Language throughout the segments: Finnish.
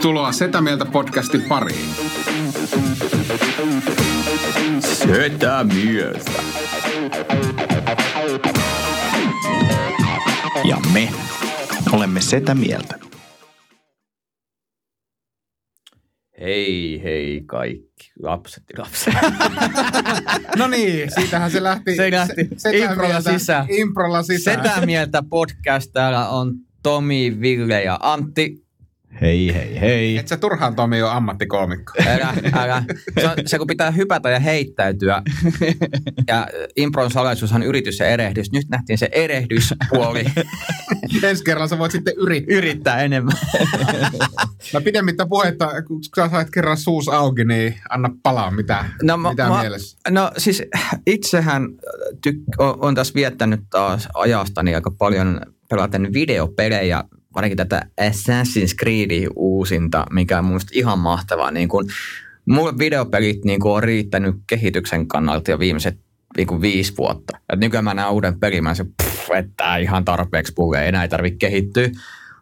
Tervetuloa Setä Mieltä podcastin pariin. Setä Mieltä. Ja me olemme Setä Mieltä. Hei, hei kaikki. Lapset ja lapset. No niin, siitähän se lähti. Se lähti Setä improlla Mieltä- sisään. Improlla sisään. Setä Mieltä podcast. Täällä on Tomi, Ville ja Antti. Hei, hei, hei. Et sä turhaan Tomi ole ammattikoomikko. Älä, älä. Se, on, se kun pitää hypätä ja heittäytyä. Ja impron salaisuushan yritys ja erehdys. Nyt nähtiin se erehdyspuoli. Ensi kerralla sä voit sitten yrittää. Yrittää enemmän. Mä pidemmittä puhetta, kun sä sait kerran suus auki, niin anna palaa, mitä, No, mitä mä- mielessä. No siis itsehän tyk- on, on tässä viettänyt taas ajastani aika paljon pelaten videopelejä, varsinkin tätä Assassin's Creed uusinta, mikä on mun ihan mahtavaa. Niin kun, mulle videopelit niin kun on riittänyt kehityksen kannalta jo viimeiset niin kun viisi vuotta. Et nykyään mä näen uuden pelin, mä se, pff, että ihan tarpeeksi puhuu, ei enää tarvitse kehittyä.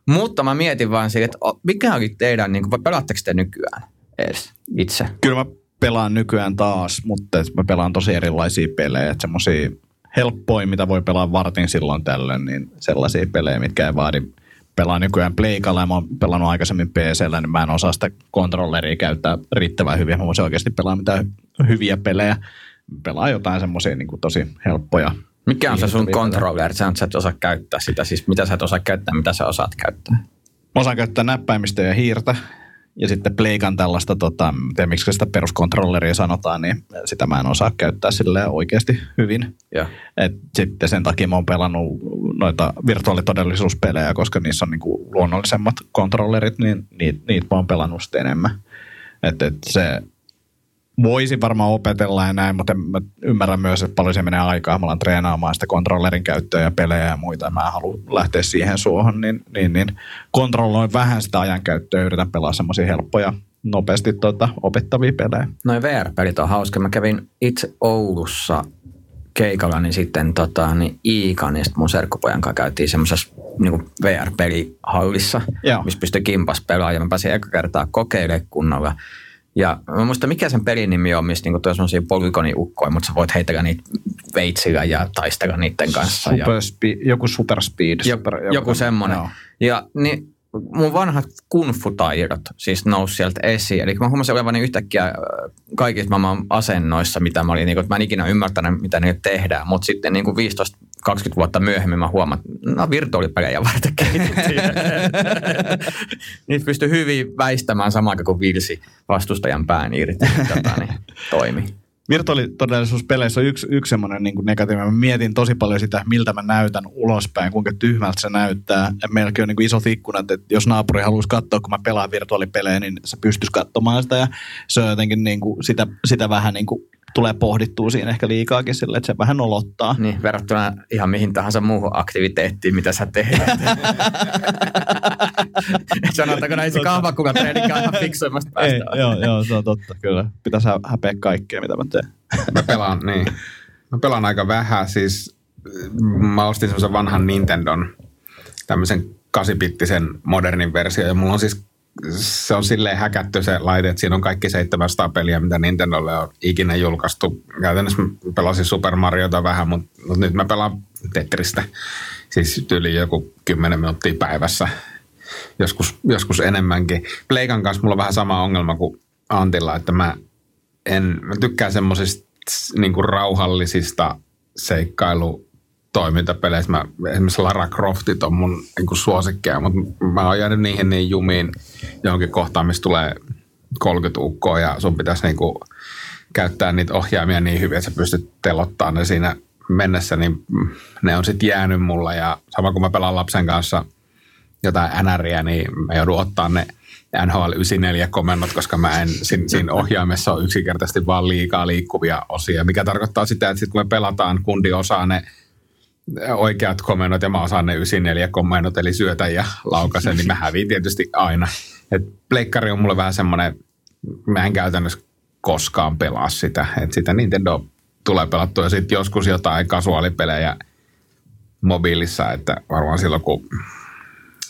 Mutta mä mietin vaan siitä, että mikä oli teidän, niin kun, pelaatteko te nykyään edes itse? Kyllä mä pelaan nykyään taas, mutta mä pelaan tosi erilaisia pelejä. Että semmosia helppoja, mitä voi pelaa vartin silloin tällöin, niin sellaisia pelejä, mitkä ei vaadi pelaan nykyään Pleikalla ja mä oon pelannut aikaisemmin PCllä, niin mä en osaa sitä kontrolleria käyttää riittävän hyvin. Mä voisin oikeasti pelaa mitään hyviä pelejä. Pelaa jotain semmoisia niin tosi helppoja. Mikä on se sun controller? Sä, sä et osaa käyttää sitä. Siis mitä sä et osaa käyttää, mitä sä osaat käyttää? Mä osaan käyttää näppäimistä ja hiirtä. Ja sitten pleikan tällaista, tota, en miksi sitä peruskontrolleria sanotaan, niin sitä mä en osaa käyttää sille oikeasti hyvin. Joo. Et sitten sen takia mä oon pelannut noita virtuaalitodellisuuspelejä, koska niissä on niinku luonnollisemmat kontrollerit, niin niitä, niitä mä oon pelannut sitten enemmän. Et, et se voisi varmaan opetella ja näin, mutta mä ymmärrän myös, että paljon se menee aikaa. Mä alan treenaamaan sitä kontrollerin käyttöä ja pelejä ja muita. ja Mä en halua lähteä siihen suohon, niin, niin, niin kontrolloin vähän sitä ajankäyttöä ja yritän pelaa semmoisia helppoja, nopeasti tota, opettavia pelejä. Noin VR-pelit on hauska. Mä kävin itse Oulussa keikalla, niin sitten tota, niin Iikanista mun serkkupojan kanssa käytiin semmoisessa niin VR-pelihallissa, Joo. missä pystyi kimpas pelaamaan. Ja mä pääsin eka kertaa kokeilemaan kunnolla. Ja mä muista, mikä sen pelin nimi on, missä niinku tuo semmoisia polygoniukkoja, mutta sä voit heitellä niitä veitsillä ja taistella niiden kanssa. ja... Super speed, joku super speed. Joku, super, joku semmoinen. Joo. Ja niin mun vanhat kunfu-taidot siis nousi sieltä esiin. Eli mä huomasin olevani yhtäkkiä äh, kaikissa maailman asennoissa, mitä mä olin, niin kuin, että mä en ikinä ymmärtänyt, mitä ne tehdään. Mutta sitten niin kuin 15-20 vuotta myöhemmin mä huomaan, että no virtuaalipelejä varten kehitettiin. Niitä pystyy hyvin väistämään samaan aikaan kuin virsi vastustajan pään irti. Tota, niin, toimi. Virtuaalitodellisuuspeleissä on yksi, yksi semmoinen niin negatiivinen. Mä mietin tosi paljon sitä, miltä mä näytän ulospäin, kuinka tyhmältä se näyttää. Ja meilläkin on niin isot ikkunat, että jos naapuri haluaisi katsoa, kun mä pelaan virtuaalipelejä, niin se pystyisi katsomaan sitä. Ja se on jotenkin niin kuin sitä, sitä vähän niin kuin tulee pohdittua siinä ehkä liikaakin sille, että se vähän nolottaa. Niin, verrattuna ihan mihin tahansa muuhun aktiviteettiin, mitä sä teet. Sanotaanko näin se kahvakuvatreenikä ihan fiksuimmasta päästä. Ei, joo, joo, se on totta, kyllä. Pitäisi hä- häpeä kaikkea, mitä mä teen. Mä pelaan, niin. Mä pelaan aika vähän, siis mä ostin semmoisen vanhan Nintendon, tämmöisen 8-bittisen modernin versio, ja mulla on siis se on silleen häkätty se laite, että siinä on kaikki 700 peliä, mitä Nintendolle on ikinä julkaistu. Käytännössä pelasin Super Mariota vähän, mutta, mutta nyt mä pelaan Tetristä. Siis yli joku 10 minuuttia päivässä, joskus, joskus enemmänkin. Pleikan kanssa mulla on vähän sama ongelma kuin Antilla, että mä en, mä tykkään semmoisista niin rauhallisista seikkailu toimintapeleistä. Mä, esimerkiksi Lara Croftit on mun niin kuin suosikkeja, mutta mä oon jäänyt niihin niin jumiin johonkin kohtaan, missä tulee 30 ukkoa ja sun pitäisi niin kuin käyttää niitä ohjaimia niin hyvin, että sä pystyt telottaa ne siinä mennessä, niin ne on sitten jäänyt mulla ja sama kun mä pelaan lapsen kanssa jotain NRiä, niin mä joudun ottaa ne NHL 94-komennot, koska mä en, siinä, siinä ohjaimessa on yksinkertaisesti vaan liikaa liikkuvia osia, mikä tarkoittaa sitä, että sit kun me pelataan, kundi osaa ne oikeat komennot ja mä osaan ne 94-komennot, eli syötä ja laukasen, niin mä häviin tietysti aina. Et pleikkari on mulle vähän semmoinen, mä en käytännössä koskaan pelaa sitä, että sitä Nintendo tulee pelattua ja sitten joskus jotain kasuaalipelejä mobiilissa, että varmaan silloin kun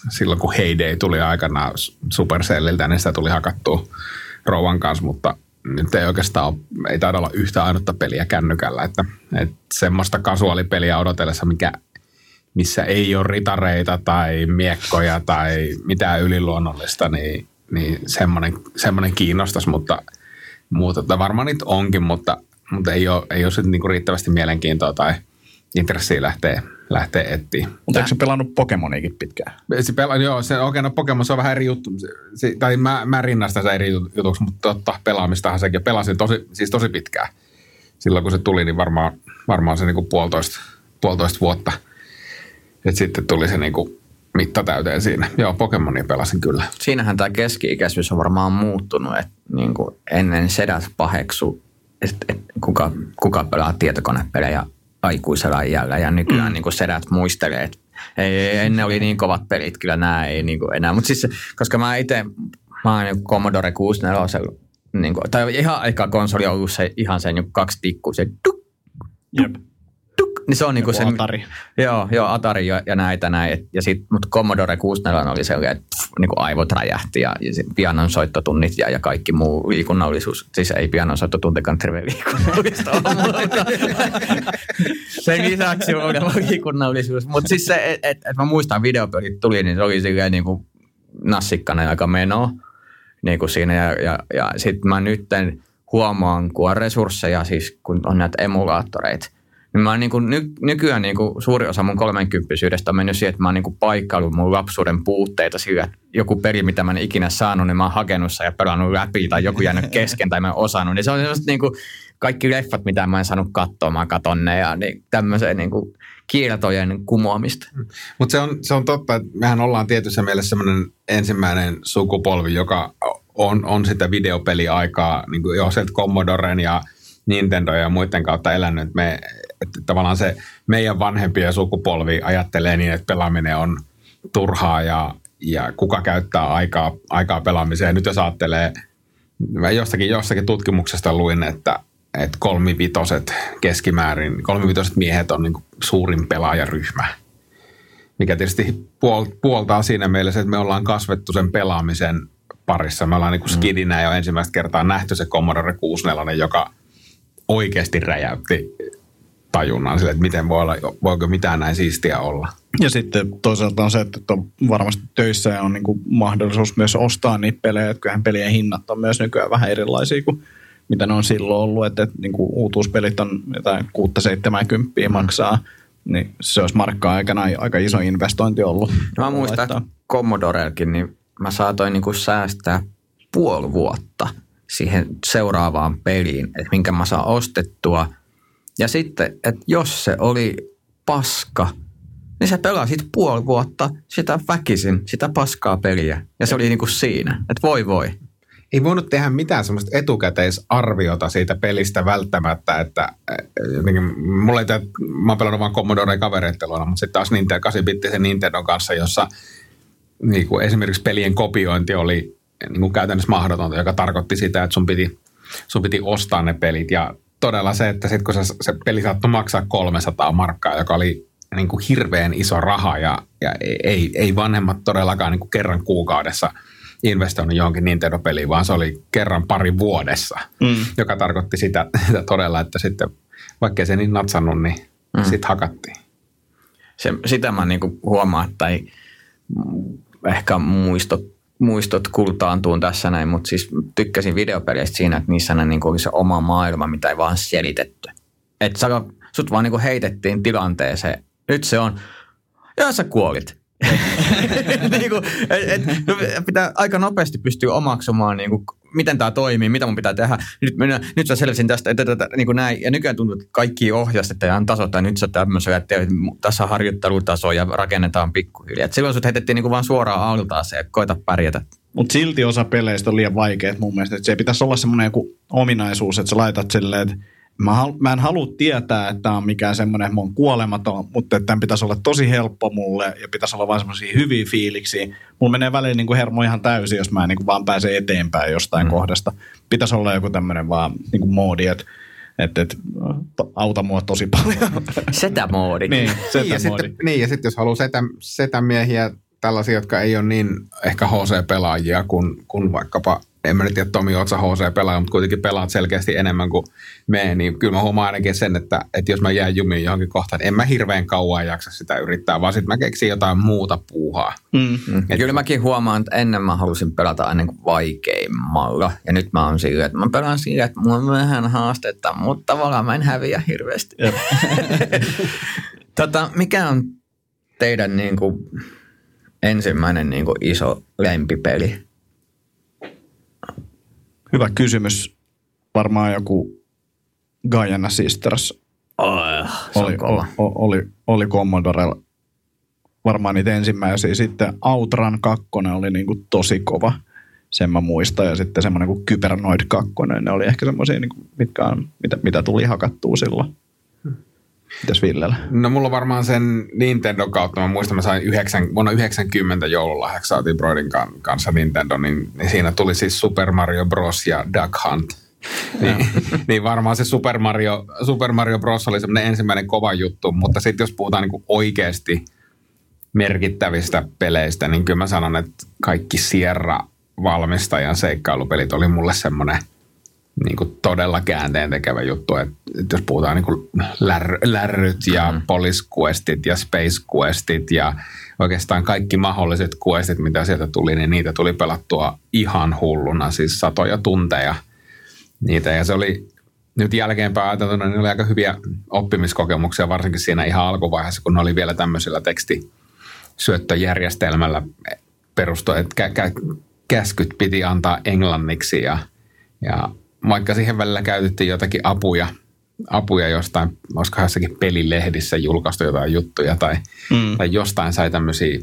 silloin kun Heyday tuli aikanaan Supercelliltä, niin sitä tuli hakattua rouvan kanssa, mutta nyt ei oikeastaan ole, ei taida olla yhtä ainutta peliä kännykällä, että, että semmoista kasuaalipeliä odotellessa, mikä, missä ei ole ritareita tai miekkoja tai mitään yliluonnollista, niin, niin semmoinen, semmoinen kiinnostaisi, mutta muuta, varmaan niitä onkin, mutta, mutta ei ole, ei ole sitten niinku riittävästi mielenkiintoa tai intressiä lähteä, lähteä etsiä. Mutta eikö se pelannut Pokemoniikin pitkään? Se pela, joo, se, okei, no Pokemon se on vähän eri juttu. Se, tai mä, mä rinnastan sen eri jutuksi, mutta totta, pelaamistahan sekin. Pelasin tosi, siis tosi pitkään. Silloin kun se tuli, niin varmaan, varmaan se niinku puolitoista, puolitoista vuotta. Et sitten tuli se niinku mitta täyteen siinä. Joo, Pokemonia pelasin kyllä. Siinähän tämä keski-ikäisyys on varmaan muuttunut, että niin kuin ennen sedät paheksu, että et kuka, kuka pelaa tietokonepelejä aikuisella iällä ja nykyään mm. niin kuin sedät muistelee, että ei, ennen oli niin kovat pelit, kyllä nämä ei niin kuin enää. Mutta siis, koska mä itse, mä oon niin Commodore 64, niin kuin, tai ihan aika konsoli on ollut se, ihan se niin kaksi tikkua, se tuk, Jep. Tuk, niin se on niinku se, Atari. Joo, joo, Atari ja, ja näitä näin. Ja sit, mutta Commodore 64 oli sellainen, että niinku aivot räjähti ja, ja sit pianon soittotunnit ja, ja kaikki muu liikunnallisuus. Siis ei pianon soittotuntikaan terve liikunnallista sen lisäksi oli liikunnallisuus. Mutta siis se, että et, et mä muistan videopelit tuli, niin se oli silleen niinku nassikkainen aika meno niin kuin siinä. Ja, ja, ja sitten mä nytten huomaan, kun on resursseja, siis kun on näitä emulaattoreita, niin mä niin kuin, ny, nykyään niin kuin suuri osa mun 30 on mennyt siihen, että mä oon niin paikkaillut mun lapsuuden puutteita sillä, että joku peli, mitä mä en ikinä saanut, niin mä oon hakenut sen ja pelannut läpi tai joku jäänyt kesken tai mä en osannut. Niin se on sellaista niin kuin, kaikki leffat, mitä mä en saanut katsoa, mä katon ne ja niin, tämmöiseen niin kuin kieltojen kumoamista. Mutta se on, se on totta, että mehän ollaan tietyssä mielessä semmoinen ensimmäinen sukupolvi, joka on, on sitä videopeliaikaa niin kuin jo sieltä Commodoren ja Nintendo ja muiden kautta elänyt. Me, että tavallaan se meidän vanhempien sukupolvi ajattelee niin, että pelaaminen on turhaa ja, ja kuka käyttää aikaa, aikaa pelaamiseen. Nyt jos ajattelee, mä jostakin, jostakin tutkimuksesta luin, että, että kolmivitoset keskimäärin, kolmivitoset miehet on niin suurin pelaajaryhmä. Mikä tietysti puol- puoltaa siinä mielessä, että me ollaan kasvettu sen pelaamisen parissa. Me ollaan niin kuin skidinä jo ensimmäistä kertaa nähty se Commodore 64, joka oikeasti räjäytti tajunnan sille, että miten voi olla, voiko mitään näin siistiä olla. Ja sitten toisaalta on se, että on varmasti töissä ja on niin kuin mahdollisuus myös ostaa niitä pelejä. Että kyllähän pelien hinnat on myös nykyään vähän erilaisia kuin mitä ne on silloin ollut. Että, että niin kuin uutuuspelit on jotain 6-70 maksaa. Niin se olisi markka-aikana aika iso investointi ollut. No mä muistan, että Commodorellakin, niin mä saatoin niinku säästää puoli vuotta siihen seuraavaan peliin, että minkä mä saan ostettua. Ja sitten, että jos se oli paska, niin sä pelasit puoli vuotta sitä väkisin, sitä paskaa peliä. Ja se oli niinku siinä, että voi voi. Ei voinut tehdä mitään semmoista etukäteisarviota siitä pelistä välttämättä, että jotenkin, mulla ei tää, mä oon pelannut vaan Commodore kavereiden luona, mutta sitten taas Nintendo 8-bittisen Nintendon kanssa, jossa niin kuin esimerkiksi pelien kopiointi oli niin kuin käytännössä mahdotonta, joka tarkoitti sitä, että sun piti, sun piti ostaa ne pelit. Ja todella se, että sit kun se, se peli saattoi maksaa 300 markkaa, joka oli niin kuin hirveän iso raha ja, ja ei, ei vanhemmat todellakaan niin kuin kerran kuukaudessa investoinut johonkin Nintendo-peliin, vaan se oli kerran pari vuodessa, mm. joka tarkoitti sitä, sitä todella, että sitten vaikkei se niin natsannut, niin mm. sitten hakattiin. Se, sitä mä niinku huomaan, että ei, ehkä muistot, muistot kultaantuu tässä näin, mutta siis tykkäsin videopeleistä siinä, että niissä niin oli se oma maailma, mitä ei vaan selitetty. Että sut vaan niin heitettiin tilanteeseen. Nyt se on, ja sä kuolit. niin kuin, et, et, pitää aika nopeasti pystyä omaksumaan, niin kuin, miten tämä toimii, mitä mun pitää tehdä. Nyt, minä, nyt sä selvisin tästä, että, että, niin kuin näin. Ja nykyään tuntuu, että kaikki ohjastetaan tasot, tai nyt sä tämmöisellä, että tässä on harjoittelutaso ja rakennetaan pikkuhiljaa. Silloin sut heitettiin niin kuin vaan suoraan altaaseen ja koita pärjätä. Mutta silti osa peleistä on liian vaikeat mun mielestä. Et se pitäisi olla semmoinen joku ominaisuus, että sä laitat silleen, että mä, hal- mä en halua tietää, että tämä on mikään semmoinen, että mä oon kuolematon, mutta että tämän pitäisi olla tosi helppo mulle ja pitäisi olla vain semmoisia hyviä fiiliksiä. Mulla menee väliin niin kuin hermo ihan täysin, jos mä en niin kuin vaan pääse eteenpäin jostain mm. kohdasta. Pitäisi olla joku tämmöinen vaan niin kuin moodi, että että et, auta mua tosi paljon. Setä moodi. niin, Niin ja, sitten, niin, ja sitten jos haluaa setä, setämiehiä tällaisia, jotka ei ole niin ehkä HC-pelaajia kuin, kuin vaikkapa en mä nyt tiedä Tomi Otsa HC pelaaja, mutta kuitenkin pelaat selkeästi enemmän kuin me, niin kyllä mä huomaan ainakin sen, että, että jos mä jään jumiin johonkin kohtaan, en mä hirveän kauan jaksa sitä yrittää, vaan sitten mä keksin jotain muuta puuhaa. Mm. Mm. Et, kyllä mäkin huomaan, että ennen mä halusin pelata aina kuin vaikeimmalla, ja nyt mä oon sillä, että mä pelaan sillä, että mulla on vähän haastetta, mutta tavallaan mä en häviä hirveästi. tota, mikä on teidän niin kuin, ensimmäinen niin kuin, iso lempipeli? Hyvä kysymys. Varmaan joku Guyana Sisters. Oh, oli, oli, oli, oli Commodorella varmaan niitä ensimmäisiä. Sitten Outran 2 oli niinku tosi kova. Sen mä muistan. Ja sitten semmoinen kuin Kybernoid 2. Ne oli ehkä semmoisia, niinku, mitkä on, mitä, mitä tuli hakattua silloin. Mitäs Villellä? No mulla varmaan sen Nintendo kautta. Mä muistan, mä sain 9, vuonna 90 joululahjaksi saatiin Broidin kanssa Nintendo, niin, niin siinä tuli siis Super Mario Bros. ja Duck Hunt. niin, niin varmaan se Super Mario, Super Mario Bros. oli semmoinen ensimmäinen kova juttu, mutta sitten jos puhutaan niin oikeasti merkittävistä peleistä, niin kyllä mä sanon, että kaikki Sierra-valmistajan seikkailupelit oli mulle semmoinen – niin kuin todella käänteen tekevä juttu, että, että jos puhutaan niin kuin lär, lärryt ja mm. police questit ja space questit ja oikeastaan kaikki mahdolliset questit, mitä sieltä tuli, niin niitä tuli pelattua ihan hulluna, siis satoja tunteja niitä ja se oli nyt jälkeenpäin ajateltuna, niin oli aika hyviä oppimiskokemuksia, varsinkin siinä ihan alkuvaiheessa, kun ne oli vielä tämmöisellä tekstisyöttöjärjestelmällä perustu, että kä- kä- käskyt piti antaa englanniksi ja, ja vaikka siihen välillä käytettiin jotakin apuja, apuja jostain, olisiko jossakin pelilehdissä julkaistu jotain juttuja tai, mm. tai jostain sai tämmöisiä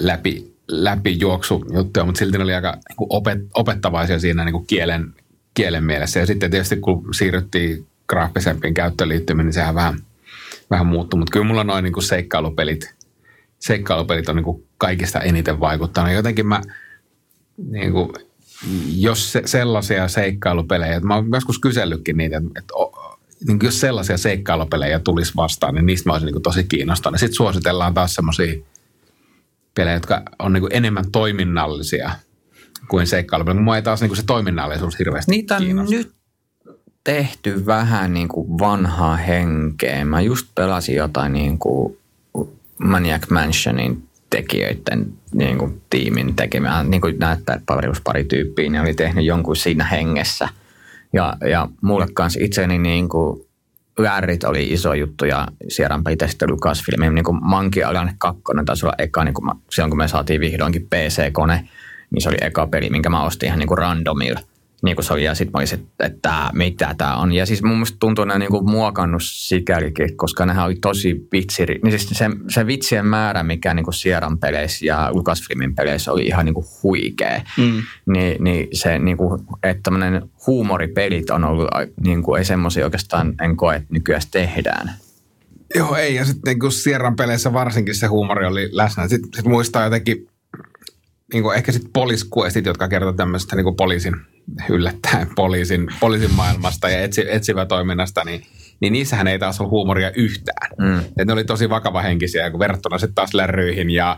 läpi, läpijuoksujuttuja, mutta silti ne oli aika niin kuin opet, opettavaisia siinä niin kuin kielen, kielen mielessä. Ja sitten tietysti kun siirryttiin graafisempiin käyttöliittymiin, niin sehän vähän, vähän muuttui. Mutta kyllä mulla noin niin kuin seikkailupelit, seikkailupelit on niin kuin kaikista eniten vaikuttanut. Jotenkin mä niin kuin, jos se, sellaisia seikkailupelejä, että mä oon joskus kysellytkin niitä, että, että niin jos sellaisia seikkailupelejä tulisi vastaan, niin niistä mä olisin niin tosi kiinnostunut. Sitten suositellaan taas semmoisia pelejä, jotka on niin enemmän toiminnallisia kuin seikkailupelejä. Mua ei taas niin se toiminnallisuus hirveästi Niitä on kiinnosta. nyt tehty vähän niin kuin vanhaa henkeä. Mä just pelasin jotain niin kuin Maniac Mansionin tekijöiden niin kuin, tiimin tekemään, niin kuin näyttää, että pari tyyppiä, ne oli tehnyt jonkun siinä hengessä. Ja, ja mulle kanssa itseni niin kuin, Läärit oli iso juttu ja Sierran itse sitten Lucasfilm, niin kuin Monkey Island 2 taisi olla eka, niin kuin mä, silloin kun me saatiin vihdoinkin PC-kone, niin se oli eka peli, minkä mä ostin ihan niin kuin randomilla – niin kuin se oli, ja sitten mä olisin, että, että mitä tämä on. Ja siis mun mielestä tuntuu, että ne niin kuin muokannut sikälikin, koska nehän oli tosi vitsiri. Niin siis se, se vitsien määrä, mikä niin kuin Sierran peleissä ja Lucasfilmin peleissä oli ihan niin kuin huikea. Mm. Niin, niin se, niin kuin, että tämmöinen huumoripelit on ollut, niin kuin, ei semmoisia oikeastaan en koe, että nykyään tehdään. Joo, ei. Ja sitten kun Sierran peleissä varsinkin se huumori oli läsnä. Sitten sit muistaa jotenkin, niin kuin ehkä sitten poliiskuestit, jotka kertovat tämmöistä niin kuin poliisin yllättäen poliisin, poliisin maailmasta ja etsi, etsivä toiminnasta, niin, niin niissähän ei taas ole huumoria yhtään. Mm. Et ne oli tosi vakavahenkisiä, kun verrattuna sitten taas lärryihin ja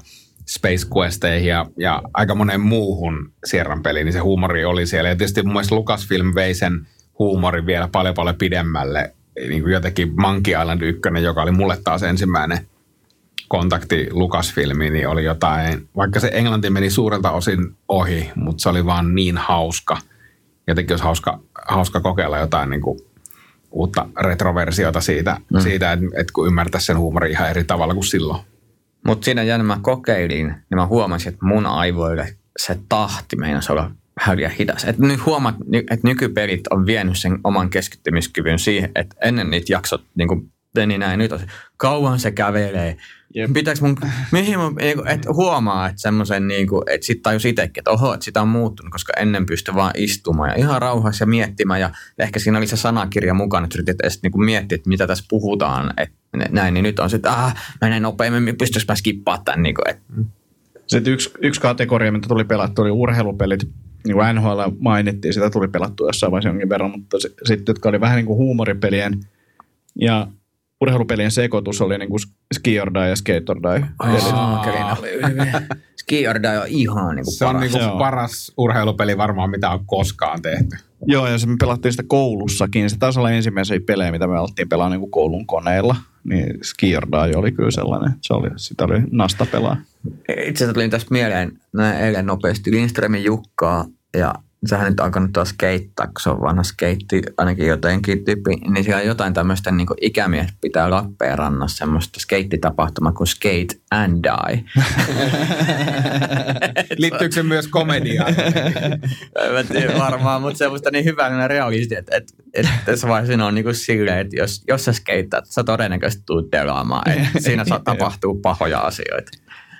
Space Questeihin ja, ja aika moneen muuhun Sierran peliin, niin se huumori oli siellä. Ja tietysti mun mielestä Lucasfilm vei sen huumorin vielä paljon paljon pidemmälle. Niin kuin jotenkin Monkey Island 1, joka oli mulle taas ensimmäinen – kontakti Lucasfilmiin, niin oli jotain, vaikka se englanti meni suurelta osin ohi, mutta se oli vaan niin hauska. Jotenkin olisi hauska, hauska kokeilla jotain niin kuin uutta retroversiota siitä, mm. siitä että, että kun ymmärtää sen huumorin ihan eri tavalla kuin silloin. Mutta siinä jännä mä kokeilin, niin mä huomasin, että mun aivoille se tahti meinasi olla häviä hidas. Et nyt huomaat, että nykypelit on vienyt sen oman keskittymiskyvyn siihen, että ennen niitä jaksot, niin kuin Teni näin nyt, kauan se kävelee, Jep. Pitääkö mun, mihin mun, niinku, et huomaa, että semmoisen, niinku, että sit tajus itsekin, että oho, että sitä on muuttunut, koska ennen pystyi vaan istumaan ja ihan rauhassa ja miettimään ja ehkä siinä oli se sanakirja mukana, että yritit edes niinku miettiä, että mitä tässä puhutaan, että näin, niin nyt on se, että ah, menen nopeammin, pystyykö mä skippaa tämän, niinku, että sitten yksi, yksi kategoria, mitä tuli pelattu, oli urheilupelit. Niin kuin NHL mainittiin, sitä tuli pelattu jossain vaiheessa jonkin verran, mutta sitten, jotka oli vähän niin kuin huumoripelien ja urheilupelien sekoitus oli niin kuin Ski or Die ja Skate or Die. Ski or Die on ihan niin kuin Se on paras. niinku Joo. paras urheilupeli varmaan, mitä on koskaan tehty. Joo, ja se me pelattiin sitä koulussakin. Se taisi olla ensimmäisiä pelejä, mitä me alettiin pelaa niin kuin koulun koneilla. Niin Ski or Die oli kyllä sellainen. Se oli, sitä oli nasta pelaa. Itse asiassa tuli tästä mieleen näin eilen nopeasti Lindströmin Jukkaa ja sehän nyt alkanut taas skeittaa, kun se on vanha skeitti, ainakin jotenkin tyyppi, niin siellä on jotain tämmöistä niin ikämies pitää Lappeenrannassa semmoista skeittitapahtumaa kuin Skate and Die. Liittyykö se myös komediaan? En mä tiedä varmaan, mutta semmoista niin hyvää realisti, että, että, että tässä vaiheessa siinä on niin kuin silleen, että jos, jos sä skeittaat, sä todennäköisesti tuut delaamaan, että siinä saa tapahtuu pahoja asioita.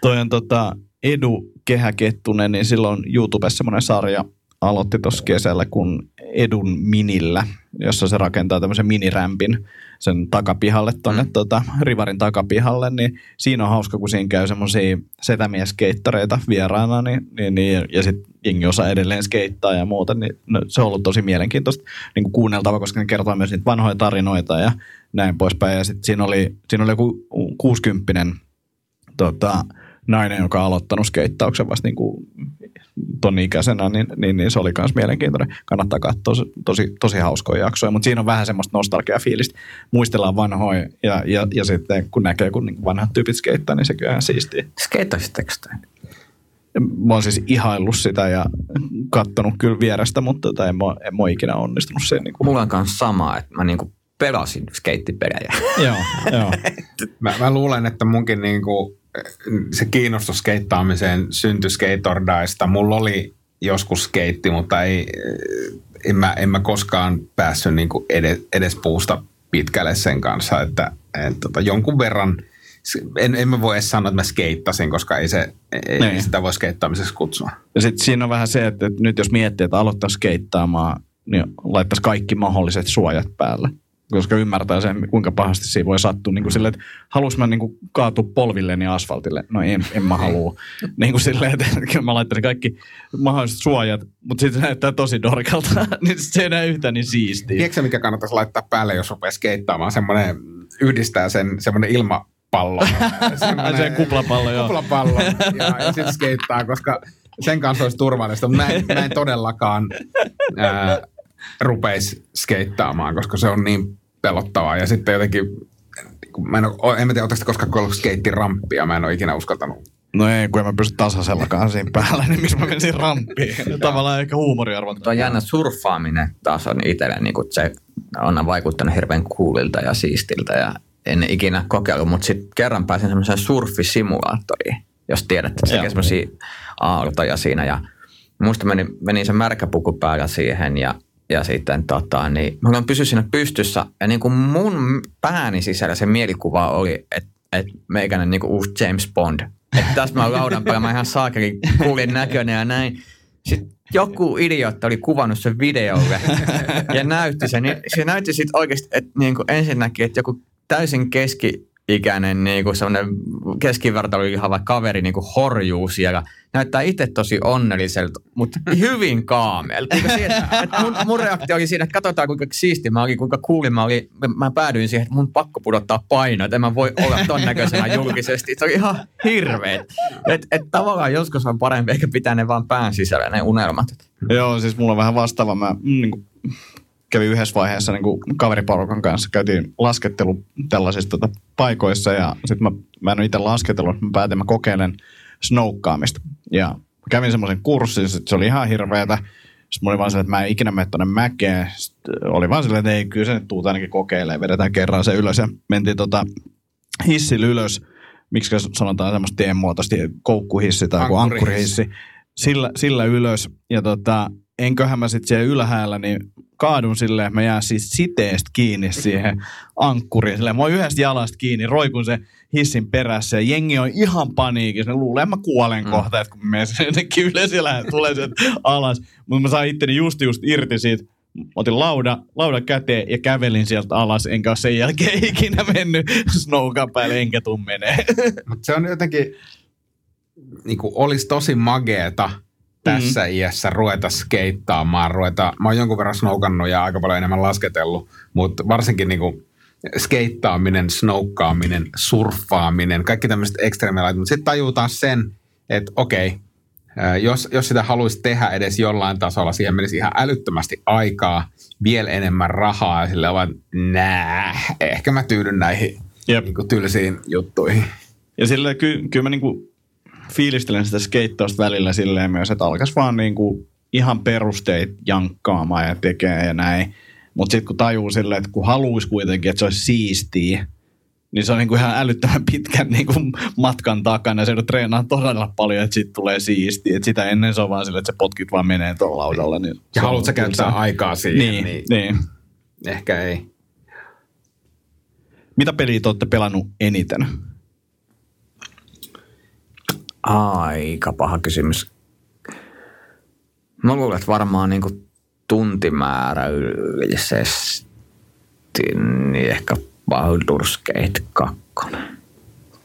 Toi on tota Edu Kehäkettunen, niin silloin YouTubessa semmoinen sarja aloitti tuossa kesällä kun Edun Minillä, jossa se rakentaa tämmöisen minirämpin sen takapihalle tuonne mm. tota, Rivarin takapihalle, niin siinä on hauska, kun siinä käy semmoisia setämieskeittareita vieraana, niin, niin, niin, ja sitten jengi osaa edelleen skeittaa ja muuta, niin no, se on ollut tosi mielenkiintoista niin kuunneltava, koska ne kertoo myös niitä vanhoja tarinoita ja näin poispäin. Ja sitten siinä oli, siinä oli joku 60 tota, nainen, joka on aloittanut skeittauksen vasta niin kuin ton ikäisenä, niin, niin, niin se oli myös mielenkiintoinen. Kannattaa katsoa se, tosi, tosi hauskoja jaksoja, mutta siinä on vähän semmoista nostalgia-fiilistä. Muistellaan vanhoja ja, ja, ja sitten kun näkee, kun niin vanhat tyypit skeittaa, niin se kyllä ihan siistiä. Skeittaisitteko te? Mä oon siis ihaillut sitä ja kattonut kyllä vierestä, mutta tota, en, mä, en mä ikinä onnistunut sen. Niin kuin. Mulla on kanssa sama, että mä niinku pelasin skeittipelejä. joo, joo. Mä, mä luulen, että munkin niinku, se kiinnostus skeittaamiseen syntyi skateordaista. Mulla oli joskus skeitti, mutta ei, en, mä, en mä koskaan päässyt niinku edes, edes puusta pitkälle sen kanssa, että et, tota, jonkun verran, en, en mä voi edes sanoa, että mä skeittasin, koska ei, se, ei, Niin. sitä voi skeittaamiseksi kutsua. Ja sitten siinä on vähän se, että, että nyt jos miettii, että aloittaa skeittaamaan, niin laittaisi kaikki mahdolliset suojat päälle. Koska ymmärtää sen, kuinka pahasti siinä voi sattua. Niin kuin silleen, että halus mä niin kuin kaatua polvilleni asfaltille. No en, en mä halua. niin kuin silleen, että mä laittaisin kaikki mahdolliset suojat, mutta sitten näyttää tosi dorkalta. niin se ei näy yhtään niin siistiä. Tiedätkö mikä kannattaisi laittaa päälle, jos rupeaa skeittaamaan? Semmoinen, yhdistää sen semmoinen ilmapallo. Se kuplapallo, joo. Kuplapallo. Ja, ja sitten skeittaa, koska sen kanssa olisi turvallista. Mutta mä en, mä en todellakaan ää, rupeisi skeittaamaan, koska se on niin pelottavaa. Ja sitten jotenkin, kun mä en, ole, en mä tiedä, oletteko koskaan ollut skeittirampia. Mä en ole ikinä uskaltanut. No ei, kun en mä pysty tasaisellakaan siinä päällä, niin missä mä menisin ramppiin. Tavallaan ehkä huumoriarvon. Tuo jännä surffaaminen taas on itselle, niin kuin se on vaikuttanut hirveän coolilta ja siistiltä ja en ikinä kokeillut, mutta sitten kerran pääsin semmoiseen surfisimulaattoriin, jos tiedät, että se tekee semmoisia aaltoja siinä ja musta meni, meni se märkäpuku päällä siihen ja, ja sitten tota, niin mä pysy siinä pystyssä ja niin kuin mun pääni sisällä se mielikuva oli, että että meikäinen niin kuin uusi James Bond. Että tässä mä laudan päällä, mä ihan saakeli kuulin näköinen ja näin. Sitten joku idiootti oli kuvannut sen videolle ja näytti sen. Niin se näytti sitten oikeasti, että niin kuin ensinnäkin, että joku täysin keski-ikäinen niin kuin sellainen keskivertailihava kaveri niin kuin horjuu siellä. Näyttää itse tosi onnelliselta, mutta hyvin kaamelta. Mun, mun reaktio oli siinä, että katsotaan kuinka siisti mä olin, kuinka cool mä olin. Mä, mä päädyin siihen, että mun pakko pudottaa painoa, että en mä voi olla ton näköisenä julkisesti. Se oli ihan hirveet. Että et tavallaan joskus on parempi eikä pitää ne vaan pään sisällä ne unelmat. Joo, siis mulla on vähän vastaava. Mä mm, niin kuin, kävin yhdessä vaiheessa niin kuin kaveriporukan kanssa, käytiin laskettelu tällaisissa tota, paikoissa ja sitten mä, mä en ole itse lasketellut, mä päätin, mä kokeilen snoukkaamista. Ja kävin semmoisen kurssin, sit se oli ihan hirveetä. Sitten mä olin vaan silleen, että mä en ikinä mene tonne mäkeen. Sitten oli vaan silleen, että ei, kyllä se nyt tuut ainakin kokeilemaan. Vedetään kerran se ylös ja mentiin tota hissillä ylös. Miksi sanotaan semmoista teenmuotoisesti koukkuhissi tai ankkurihissi. Sillä, sillä ylös. Ja tota, enköhän mä sitten siellä ylhäällä, niin kaadun silleen, että mä jään siis siteestä kiinni siihen ankkuriin. Silleen, mä oon yhdestä jalasta kiinni, roikun se hissin perässä ja jengi on ihan paniikissa. Ne luulee, että mä kuolen mm. kohta, että kun mä menen ylös ja lähden, tulee sieltä alas. Mutta mä sain itteni just just irti siitä. Mä otin lauda, lauda käteen ja kävelin sieltä alas, enkä ole sen jälkeen ikinä mennyt snowkan päälle, enkä tuu menee. Mutta se on jotenkin, niin kuin olisi tosi mageeta tässä mm. iässä ruveta skeittaamaan, ruveta, mä oon jonkun verran snoukannut ja aika paljon enemmän lasketellut, mutta varsinkin niin kuin skeittaaminen, snoukkaaminen, surffaaminen, kaikki tämmöiset ekstreemilait, mutta sitten tajuu taas sen, että okei, jos, jos sitä haluaisi tehdä edes jollain tasolla, siihen menisi ihan älyttömästi aikaa, vielä enemmän rahaa ja sille vaan, nää, ehkä mä tyydyn näihin Jep. Niin tylsiin juttuihin. Ja sille ky, kyllä mä niin kuin fiilistelen sitä skeittausta välillä silleen myös, että alkaisi vaan niin kuin ihan perusteit jankkaamaan ja tekee ja näin. Mutta sitten kun tajuu silleen, että kun haluaisi kuitenkin, että se olisi siistiä, niin se on niin kuin ihan älyttömän pitkän niin kuin matkan takana. Se treenaa todella paljon, että siitä tulee siistiä. Et sitä ennen se on vaan silleen, että se potkit vaan menee tuolla laudalla. Niin ja haluatko käyttää se... aikaa siihen? Niin, niin, niin. Ehkä ei. Mitä peliä te olette pelannut eniten? Aika paha kysymys. Mä luulen, että varmaan niin kuin tuntimäärä yleisesti, niin ehkä Baldur's Gate 2.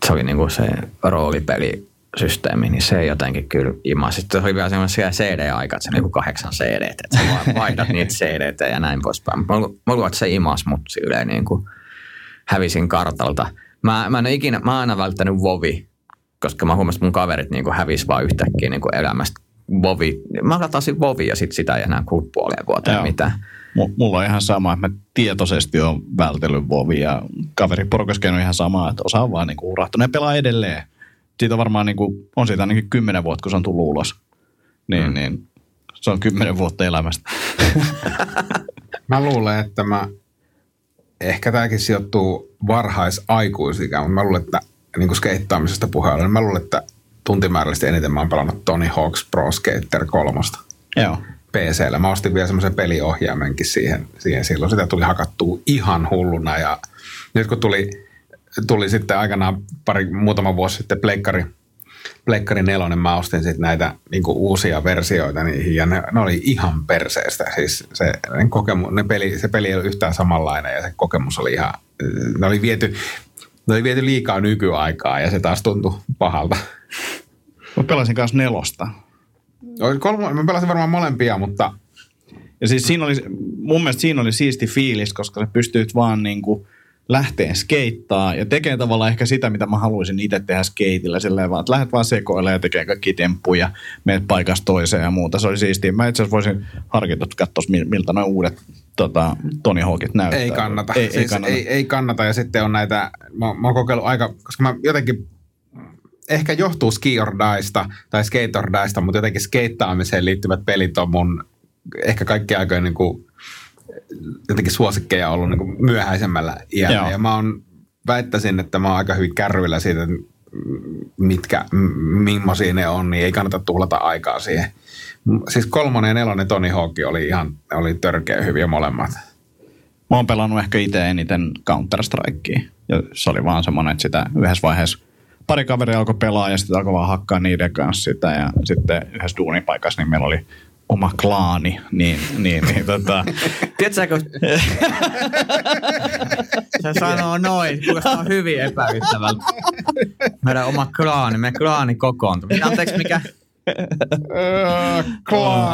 Se oli niin kuin se roolipelisysteemi, niin se jotenkin kyllä ima. Sitten se oli vielä semmoisia CD-aika, että se oli niin kahdeksan CD, että sä vaihdat niitä CD ja näin poispäin. Mä luulen, että se imas mut silleen niin kuin hävisin kartalta. Mä, mä en ikinä, mä oon aina välttänyt Vovi, koska mä huomasin, että mun kaverit niin kuin hävisi vaan yhtäkkiä niin kuin elämästä Vovi. Mä latasin Vovi ja sitten sitä ei enää kuluu puoleen vuoteen Joo. mitään. M- mulla on ihan sama, että mä tietoisesti on vältellyt Vovi ja kaveriporukassa on ihan sama, että osa on vaan niin urahtunut ja pelaa edelleen. Siitä on varmaan niin kuin, on siitä ainakin kymmenen vuotta, kun se on tullut ulos. Niin, mm. niin se on kymmenen vuotta elämästä. mä luulen, että mä ehkä tämäkin sijoittuu varhaisaikuisikään, mutta mä luulen, että niin kuin skeittaamisesta puheella, niin mä luulen, että tuntimäärällisesti eniten mä oon pelannut Tony Hawk's Pro Skater 3. Joo. PCllä. Mä ostin vielä semmoisen peliohjaimenkin siihen, siihen silloin. Sitä tuli hakattua ihan hulluna ja nyt kun tuli, tuli sitten aikanaan pari, muutama vuosi sitten pleikkari, pleikkari nelonen, mä ostin sitten näitä niin uusia versioita niihin ja ne, ne, oli ihan perseestä. Siis se, ne kokemu, ne peli, se peli ei ollut yhtään samanlainen ja se kokemus oli ihan, ne oli viety, ne oli viety liikaa nykyaikaa ja se taas tuntui pahalta. Mä pelasin kanssa nelosta. Kolmo, mä pelasin varmaan molempia, mutta... Ja siis siinä oli, mun mielestä siinä oli siisti fiilis, koska sä pystyt vaan niin kuin lähteen skeittaa ja tekee tavallaan ehkä sitä, mitä mä haluaisin itse tehdä skeitillä. Silleen vaan, että lähdet vaan sekoilemaan ja tekee kaikki temppuja, menet paikasta toiseen ja muuta. Se oli siistiä. Mä itse asiassa voisin harkita, että katsoa, miltä nuo uudet tota, Tony Hawkit näyttää. Ei kannata. Ei, siis ei, kannata. Ei, ei, kannata. Ja sitten on näitä, mä, mä oon kokeillut aika, koska mä jotenkin ehkä johtuu Ski or Dieista tai Skate or Dieista, mutta jotenkin skeittaamiseen liittyvät pelit on mun ehkä kaikki aikojen niin kuin, jotenkin suosikkeja ollut niin kuin myöhäisemmällä iällä. Ja mä oon, väittäisin, että mä oon aika hyvin kärryillä siitä, mitkä, millaisia ne on, niin ei kannata tuhlata aikaa siihen. Siis kolmonen ja nelonen Tony Hawk oli ihan oli törkeä hyviä molemmat. Mä oon pelannut ehkä itse eniten Counter-Strikea. Ja se oli vaan semmoinen, että sitä yhdessä vaiheessa pari kaveria alkoi pelaa ja sitten alkoi vaan hakkaa niiden kanssa sitä. Ja sitten yhdessä duunipaikassa niin meillä oli oma klaani, niin, niin, niin tota... Tiedätkö, se sanoo noin, kuulostaa hyvin epäyttävältä. Meidän oma klaani, meidän klaani kokoontuu. Anteeksi, mikä?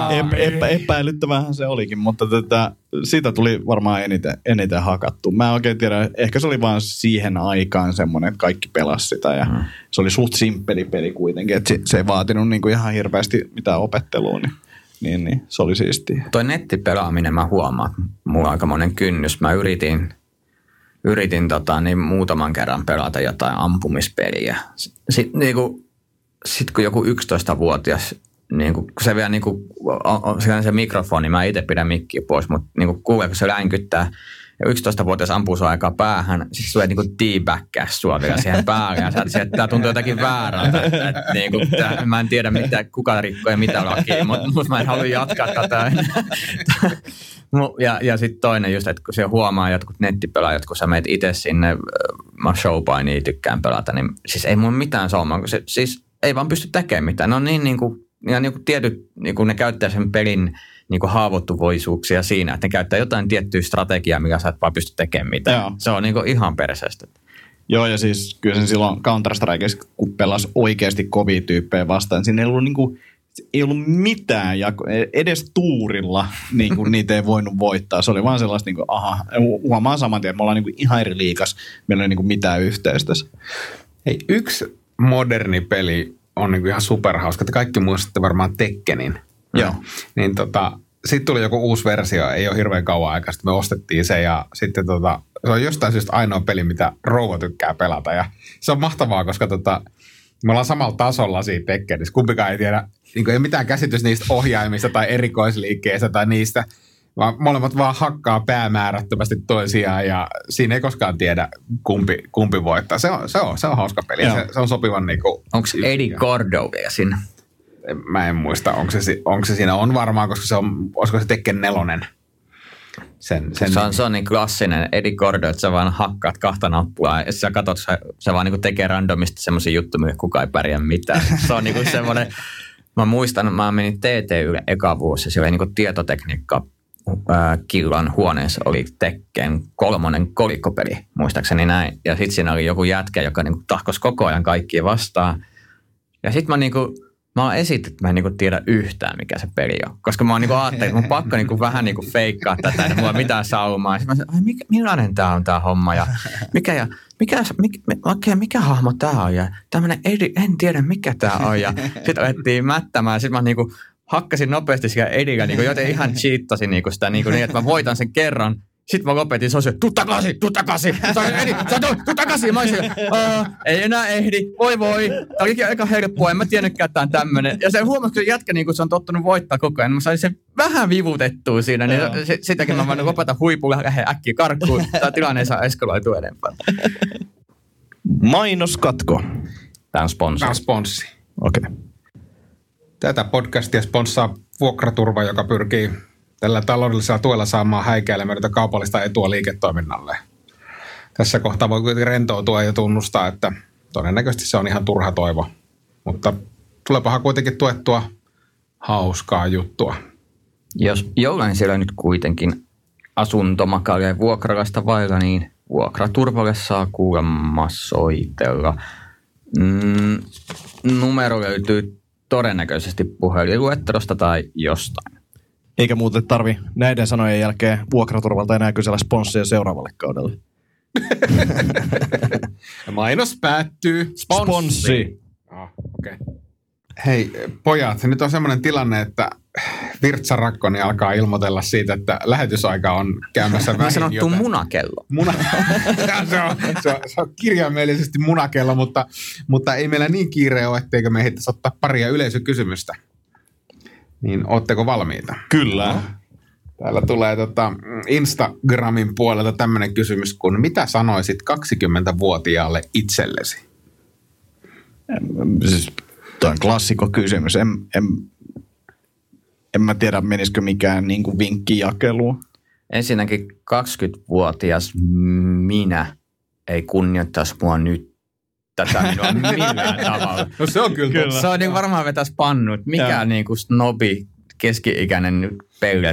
Epä, epä, epäilyttävähän se olikin, mutta tätä, siitä tuli varmaan eniten, eniten hakattu. Mä en oikein tiedä, ehkä se oli vaan siihen aikaan semmoinen, että kaikki pelasi sitä ja hmm. se oli suht simppeli peli kuitenkin, että se, se ei vaatinut niinku ihan hirveästi mitään opettelua, niin, niin, niin se oli siistiä. Toi nettipelaaminen mä huomaan, mulla on aikamoinen kynnys. Mä yritin, yritin tota, niin muutaman kerran pelata jotain ampumispeliä. Sitten niinku, sitten kun joku 11-vuotias, niin kun se vielä niin kuin, on, se, se mikrofoni, mä itse pidän mikkiä pois, mutta niin kuin kuulee, kun se länkyttää, ja 11-vuotias ampuu sua aikaa päähän, sitten sulle niin teabaggää sua vielä siihen päälle. Ja sä, että tuntuu jotakin väärältä. Et, et, niin kuin, tää, mä en tiedä, mitä, kuka rikkoo ja mitä lakia, mutta mut mä en halua jatkaa tätä. ja, ja sitten toinen just, että kun se huomaa jotkut nettipelaajat, kun sä meet itse sinne, mä showpainia tykkään pelata, niin siis ei mun mitään saumaa. Se, siis ei vaan pysty tekemään mitään. Ne on niin, niin kuin, niin kuin tietyt, niin kuin ne käyttää sen pelin niin kuin haavoittuvoisuuksia siinä, että ne käyttää jotain tiettyä strategiaa, mikä sä et vaan pysty tekemään mitään. Joo. Se on niin kuin ihan perseestä. Joo, ja siis kyllä sen silloin counter kun pelasi oikeasti kovia tyyppejä vastaan, siinä ei ollut niin kuin ei ollut mitään, jako, edes tuurilla niin kuin niitä ei voinut voittaa. Se oli vaan sellaista, niin kuin, aha, huomaa saman tien, että me ollaan niin kuin ihan eri liikas, meillä ei ole niin kuin mitään yhteistä. Hei, yksi moderni peli on niin kuin ihan superhauska. Te kaikki muistatte varmaan Tekkenin. Joo. Niin tota, sitten tuli joku uusi versio, ei ole hirveän kauan aikaa, sitten me ostettiin se ja sitten tota, se on jostain syystä ainoa peli, mitä rouva tykkää pelata ja se on mahtavaa, koska tota, me ollaan samalla tasolla siitä Tekkenissä. Kumpikaan ei tiedä, niin ei mitään käsitys niistä ohjaimista tai erikoisliikkeistä tai niistä, vaan molemmat vaan hakkaa päämäärättömästi toisiaan ja siinä ei koskaan tiedä, kumpi, kumpi voittaa. Se on, se on, se on hauska peli se, se, on sopivan niin kuin, Onko Eddie Gordo vielä siinä? Mä en muista, onko se, onko se siinä. On varmaan, koska se on, olisiko se Tekken nelonen. Sen, sen Se on, se on niin klassinen Eddie Gordo, että sä vaan hakkaat kahta nappulaa ja sä katsot, se, se vaan niin tekee randomisti semmoisia juttuja, mihin kukaan ei pärjää mitään. Se on niin semmoinen, mä muistan, mä menin TT yle eka vuosi ja siellä oli niin tietotekniikka Killan huoneessa oli Tekken kolmonen kolikkopeli, muistaakseni näin. Ja sitten siinä oli joku jätkä, joka niin tahkos koko ajan kaikkia vastaan. Ja sitten mä niinku, mä oon esittänyt, että mä en niinku tiedä yhtään, mikä se peli on. Koska mä oon niinku ajattelin, että mun pakko niinku vähän niinku feikkaa tätä, että mulla on mitään saumaa. Sitten mä sanoin, ai mikä, millainen tää on tää homma ja mikä, ja, mikä, mikä, mikä, mikä hahmo tää on ja tämmönen edi, en tiedä mikä tää on. Ja sitten alettiin mättämään. Sitten mä niinku hakkasin nopeasti sitä edillä, niinku, joten ihan cheattasin niinku sitä niinku niin, että mä voitan sen kerran. Sitten mä lopetin, se on se, tuu takaisin, tuu takaisin. Sä tuu, takaisin. Mä olisin, ei enää ehdi, voi voi. Tämä olikin aika helppoa, en mä tiennytkään, että on tämmönen. Ja se huomasi, kun se jätkä, niin kun se on tottunut voittaa koko ajan, niin mä sain sen vähän vivutettua siinä. Niin se, sitäkin mä voin lopeta huipulla ja lähden äkkiä karkuun. Tämä tilanne ei saa eskaloitua enempää. Mainoskatko. Tämä on sponssi. Tämä on sponssi. Okei. Okay. Tätä podcastia sponssaa Vuokraturva, joka pyrkii tällä taloudellisella tuella saamaan häikäilemätöntä kaupallista etua liiketoiminnalle. Tässä kohtaa voi kuitenkin rentoutua ja tunnustaa, että todennäköisesti se on ihan turha toivo. Mutta tulepahan kuitenkin tuettua hauskaa juttua. Jos jollain siellä nyt kuitenkin asuntomakalia ja vuokralasta vailla, niin vuokraturvalle saa kuulemma soitella. Mm, numero löytyy todennäköisesti puhelinluettelosta tai jostain. Eikä muuten tarvi näiden sanojen jälkeen vuokraturvalta enää kysellä sponssia seuraavalle kaudelle. Mainos päättyy. Sponssi. Oh, okay. Hei pojat, nyt on semmoinen tilanne, että Virtsa Rakkoni alkaa ilmoitella siitä, että lähetysaika on käymässä vähin. Sanottu joten... munakello. Muna... se, on, se, on, se on kirjaimellisesti munakello, mutta, mutta ei meillä niin kiire ole, etteikö me ehdittäisi ottaa paria yleisökysymystä. Niin ootteko valmiita? Kyllä. No. Täällä tulee tota Instagramin puolelta tämmöinen kysymys kun mitä sanoisit 20-vuotiaalle itsellesi? Siis Tuo on klassikko kysymys. En, en, en mä tiedä, menisikö mikään niin kuin vinkkijakeluun. Ensinnäkin 20-vuotias minä ei kunnioittaisi mua nyt tätä minua millään tavalla. No se on kyllä. kyllä. Se on niin varmaan vetäisi pannut. Mikä niin kuin snobi keski-ikäinen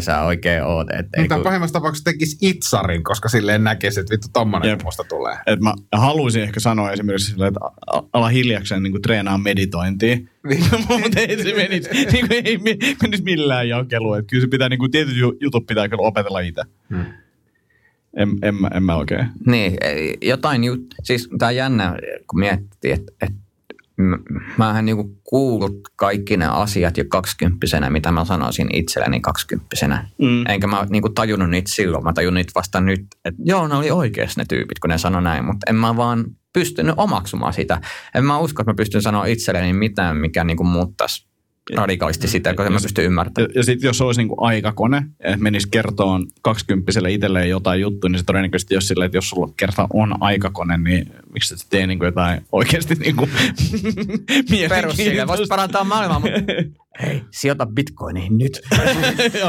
sä oikein oot. Et, Mutta kun... pahimmassa tapauksessa tekisi itsarin, koska silleen näkisi, että vittu tommonen musta tulee. Et mä haluaisin ehkä sanoa esimerkiksi silleen, että ala hiljakseen niin treenaa meditointia. Mutta ei se menisi, niin kuin, ei menisi millään jakeluun. Kyllä se pitää, niin kuin, tietyt jutut pitää kyllä opetella itse. Hmm. En, en, en mä oikein. Niin, jotain jut... Siis tää on jännä, kun miettii, että, että mä en niinku kuullut kaikki ne asiat jo kaksikymppisenä, mitä mä sanoisin itselleni kaksikymppisenä. Mm. Enkä mä niinku tajunnut niitä silloin, mä tajun niitä vasta nyt, että joo, ne oli oikeasti ne tyypit, kun ne sanoi näin, mutta en mä vaan pystynyt omaksumaan sitä. En mä usko, että mä pystyn sanoa itselleni mitään, mikä niinku muuttaisi radikaalisti sitä, kun mä pystyn ymmärtämään. Ja, ja sitten jos olisi niinku aikakone, että menisi kertoon kaksikymppiselle itselleen jotain juttua, niin se todennäköisesti jos sille, että jos sulla kerta on aikakone, niin miksi et tee niinku jotain oikeasti niinku Perus sille, voisi parantaa maailmaa, mutta hei, sijoita bitcoiniin nyt.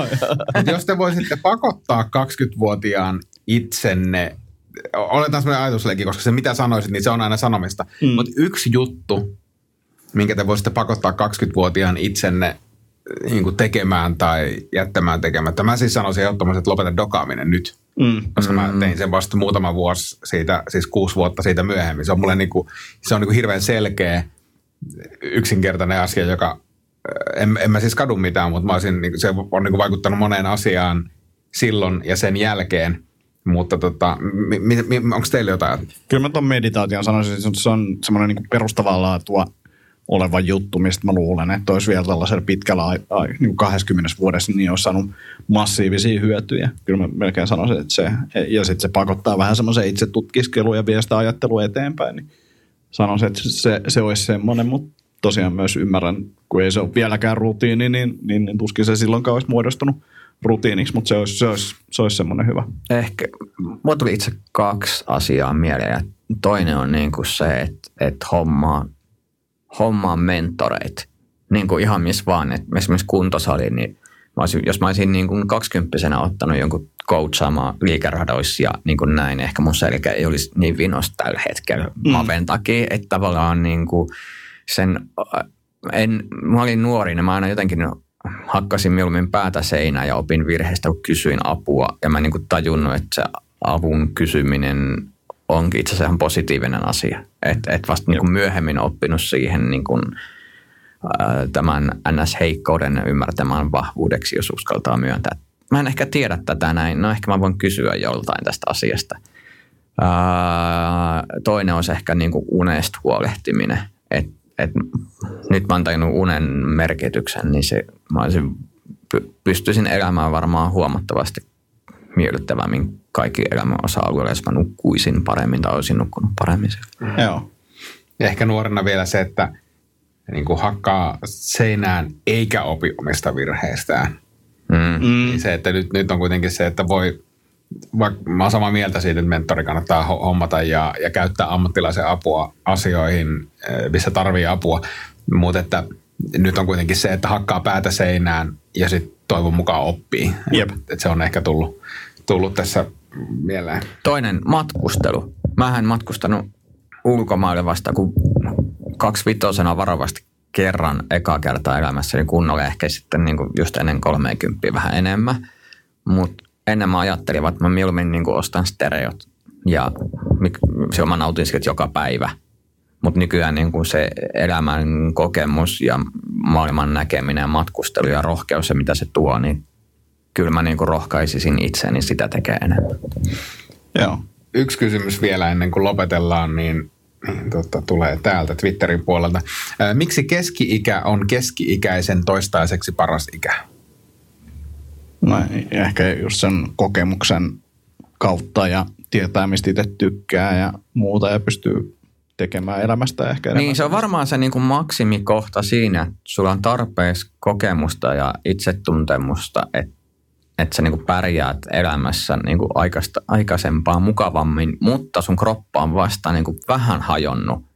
jos te voisitte pakottaa 20-vuotiaan itsenne oletaan semmoinen ajatusleikki, koska se mitä sanoisit, niin se on aina sanomista. Mm. Mutta yksi juttu, minkä te voisitte pakottaa 20-vuotiaan itsenne eh, niin kuin tekemään tai jättämään tekemättä. Mä siis sanoisin ehdottomasti, että lopeta dokaaminen nyt. Mm. Koska mä mm. tein sen vasta muutama vuosi siitä, siis kuusi vuotta siitä myöhemmin. Se on mulle niin kuin, se on niin kuin hirveän selkeä, yksinkertainen asia, joka en, en mä siis kadu mitään, mutta mä olisin, niin se on niin vaikuttanut moneen asiaan silloin ja sen jälkeen. Mutta tota, mi, mi, onko teillä jotain? Kyllä mä tuon meditaation sanoisin, että se on semmoinen niin perustavaa laatua oleva juttu, mistä mä luulen, että olisi vielä tällaisella pitkällä ai, ai, niin 20 vuodessa niin olisi saanut massiivisia hyötyjä. Kyllä mä melkein sanoisin, että se, ja sitten se pakottaa vähän semmoisen itse tutkiskelun ja vie sitä ajattelua eteenpäin, niin sanoisin, että se, se olisi semmoinen, mutta tosiaan myös ymmärrän, kun ei se ole vieläkään rutiini, niin, niin, niin tuskin se silloinkaan olisi muodostunut rutiiniksi, mutta se olisi, se olisi, se olisi semmoinen hyvä. Ehkä, mulla tuli itse kaksi asiaa mieleen. Toinen on niin kuin se, että, että hommaa, hommaa mentoreit. Niin kuin ihan missä vaan, että esimerkiksi kuntosali, niin mä olisin, jos mä olisin niin kuin kaksikymppisenä ottanut jonkun coachaamaan liikeradoissa ja niin kuin näin, ehkä mun selkä ei olisi niin vinos tällä hetkellä mm. maven takia, että tavallaan niin kuin sen, en, mä olin nuori, niin mä aina jotenkin hakkasin mieluummin päätä seinään ja opin virheistä, kun kysyin apua. Ja mä niin kuin tajunnut, että se avun kysyminen onkin itse asiassa ihan positiivinen asia. Että et vasta niin kuin myöhemmin oppinut siihen niin kuin, ää, tämän NS-heikkouden ymmärtämään vahvuudeksi, jos uskaltaa myöntää. Mä en ehkä tiedä tätä näin. No ehkä mä voin kysyä joltain tästä asiasta. Ää, toinen olisi ehkä niin kuin unesta huolehtiminen. Että et nyt mä oon tajunnut unen merkityksen, niin se, mä olisin, pystyisin elämään varmaan huomattavasti miellyttävämmin kaikki elämän osa-alueilla, jos mä nukkuisin paremmin tai olisin nukkunut paremmin. Mm. Joo. Ja ehkä nuorena vielä se, että niin kuin hakkaa seinään eikä opi omista virheistään. Mm. Niin se, että nyt, nyt on kuitenkin se, että voi vaikka mä oon samaa mieltä siitä, että mentori kannattaa hommata ja, ja käyttää ammattilaisen apua asioihin, eh, missä tarvii apua, mutta että nyt on kuitenkin se, että hakkaa päätä seinään ja sitten toivon mukaan oppii. Jep. Et, et se on ehkä tullut, tullut tässä mieleen. Toinen matkustelu. Mähän matkustanut ulkomaille vasta kun vitosena varovasti kerran eka kertaa elämässäni kunnolla, ehkä sitten niin kuin just ennen 30 vähän enemmän. Mutta ennen mä ajattelin, että mä mieluummin niin ostan stereot ja se mä nautin siitä joka päivä. Mutta nykyään niin kuin se elämän kokemus ja maailman näkeminen ja matkustelu ja rohkeus ja mitä se tuo, niin kyllä mä niin kuin rohkaisisin itseäni sitä tekee enemmän. Joo. Yksi kysymys vielä ennen kuin lopetellaan, niin niin, tota, tulee täältä Twitterin puolelta. Miksi keski-ikä on keski-ikäisen toistaiseksi paras ikä? No, ehkä just sen kokemuksen kautta ja tietää, mistä itse tykkää ja muuta ja pystyy tekemään elämästä ehkä enemmän. Niin, se on varmaan se niin kuin maksimikohta siinä, että sulla on tarpeeksi kokemusta ja itsetuntemusta, että, että sä niin kuin pärjäät elämässä niin kuin aikaista, aikaisempaa mukavammin, mutta sun kroppa on vasta niin kuin vähän hajonnut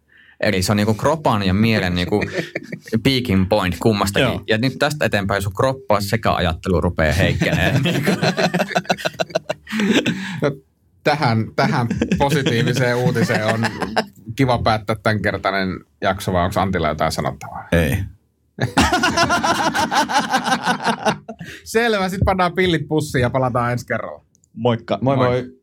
Eli se on niinku kropan ja mielen niinku peaking point kummastakin. Joo. Ja nyt tästä eteenpäin sun kroppa sekä ajattelu rupeaa heikkeneen. no, tähän, tähän positiiviseen uutiseen on kiva päättää tämänkertainen jakso, vai onko Antilla jotain sanottavaa? Ei. Selvä, sitten pannaan pillit pussiin ja palataan ensi kerralla. Moikka. Moi moi. moi.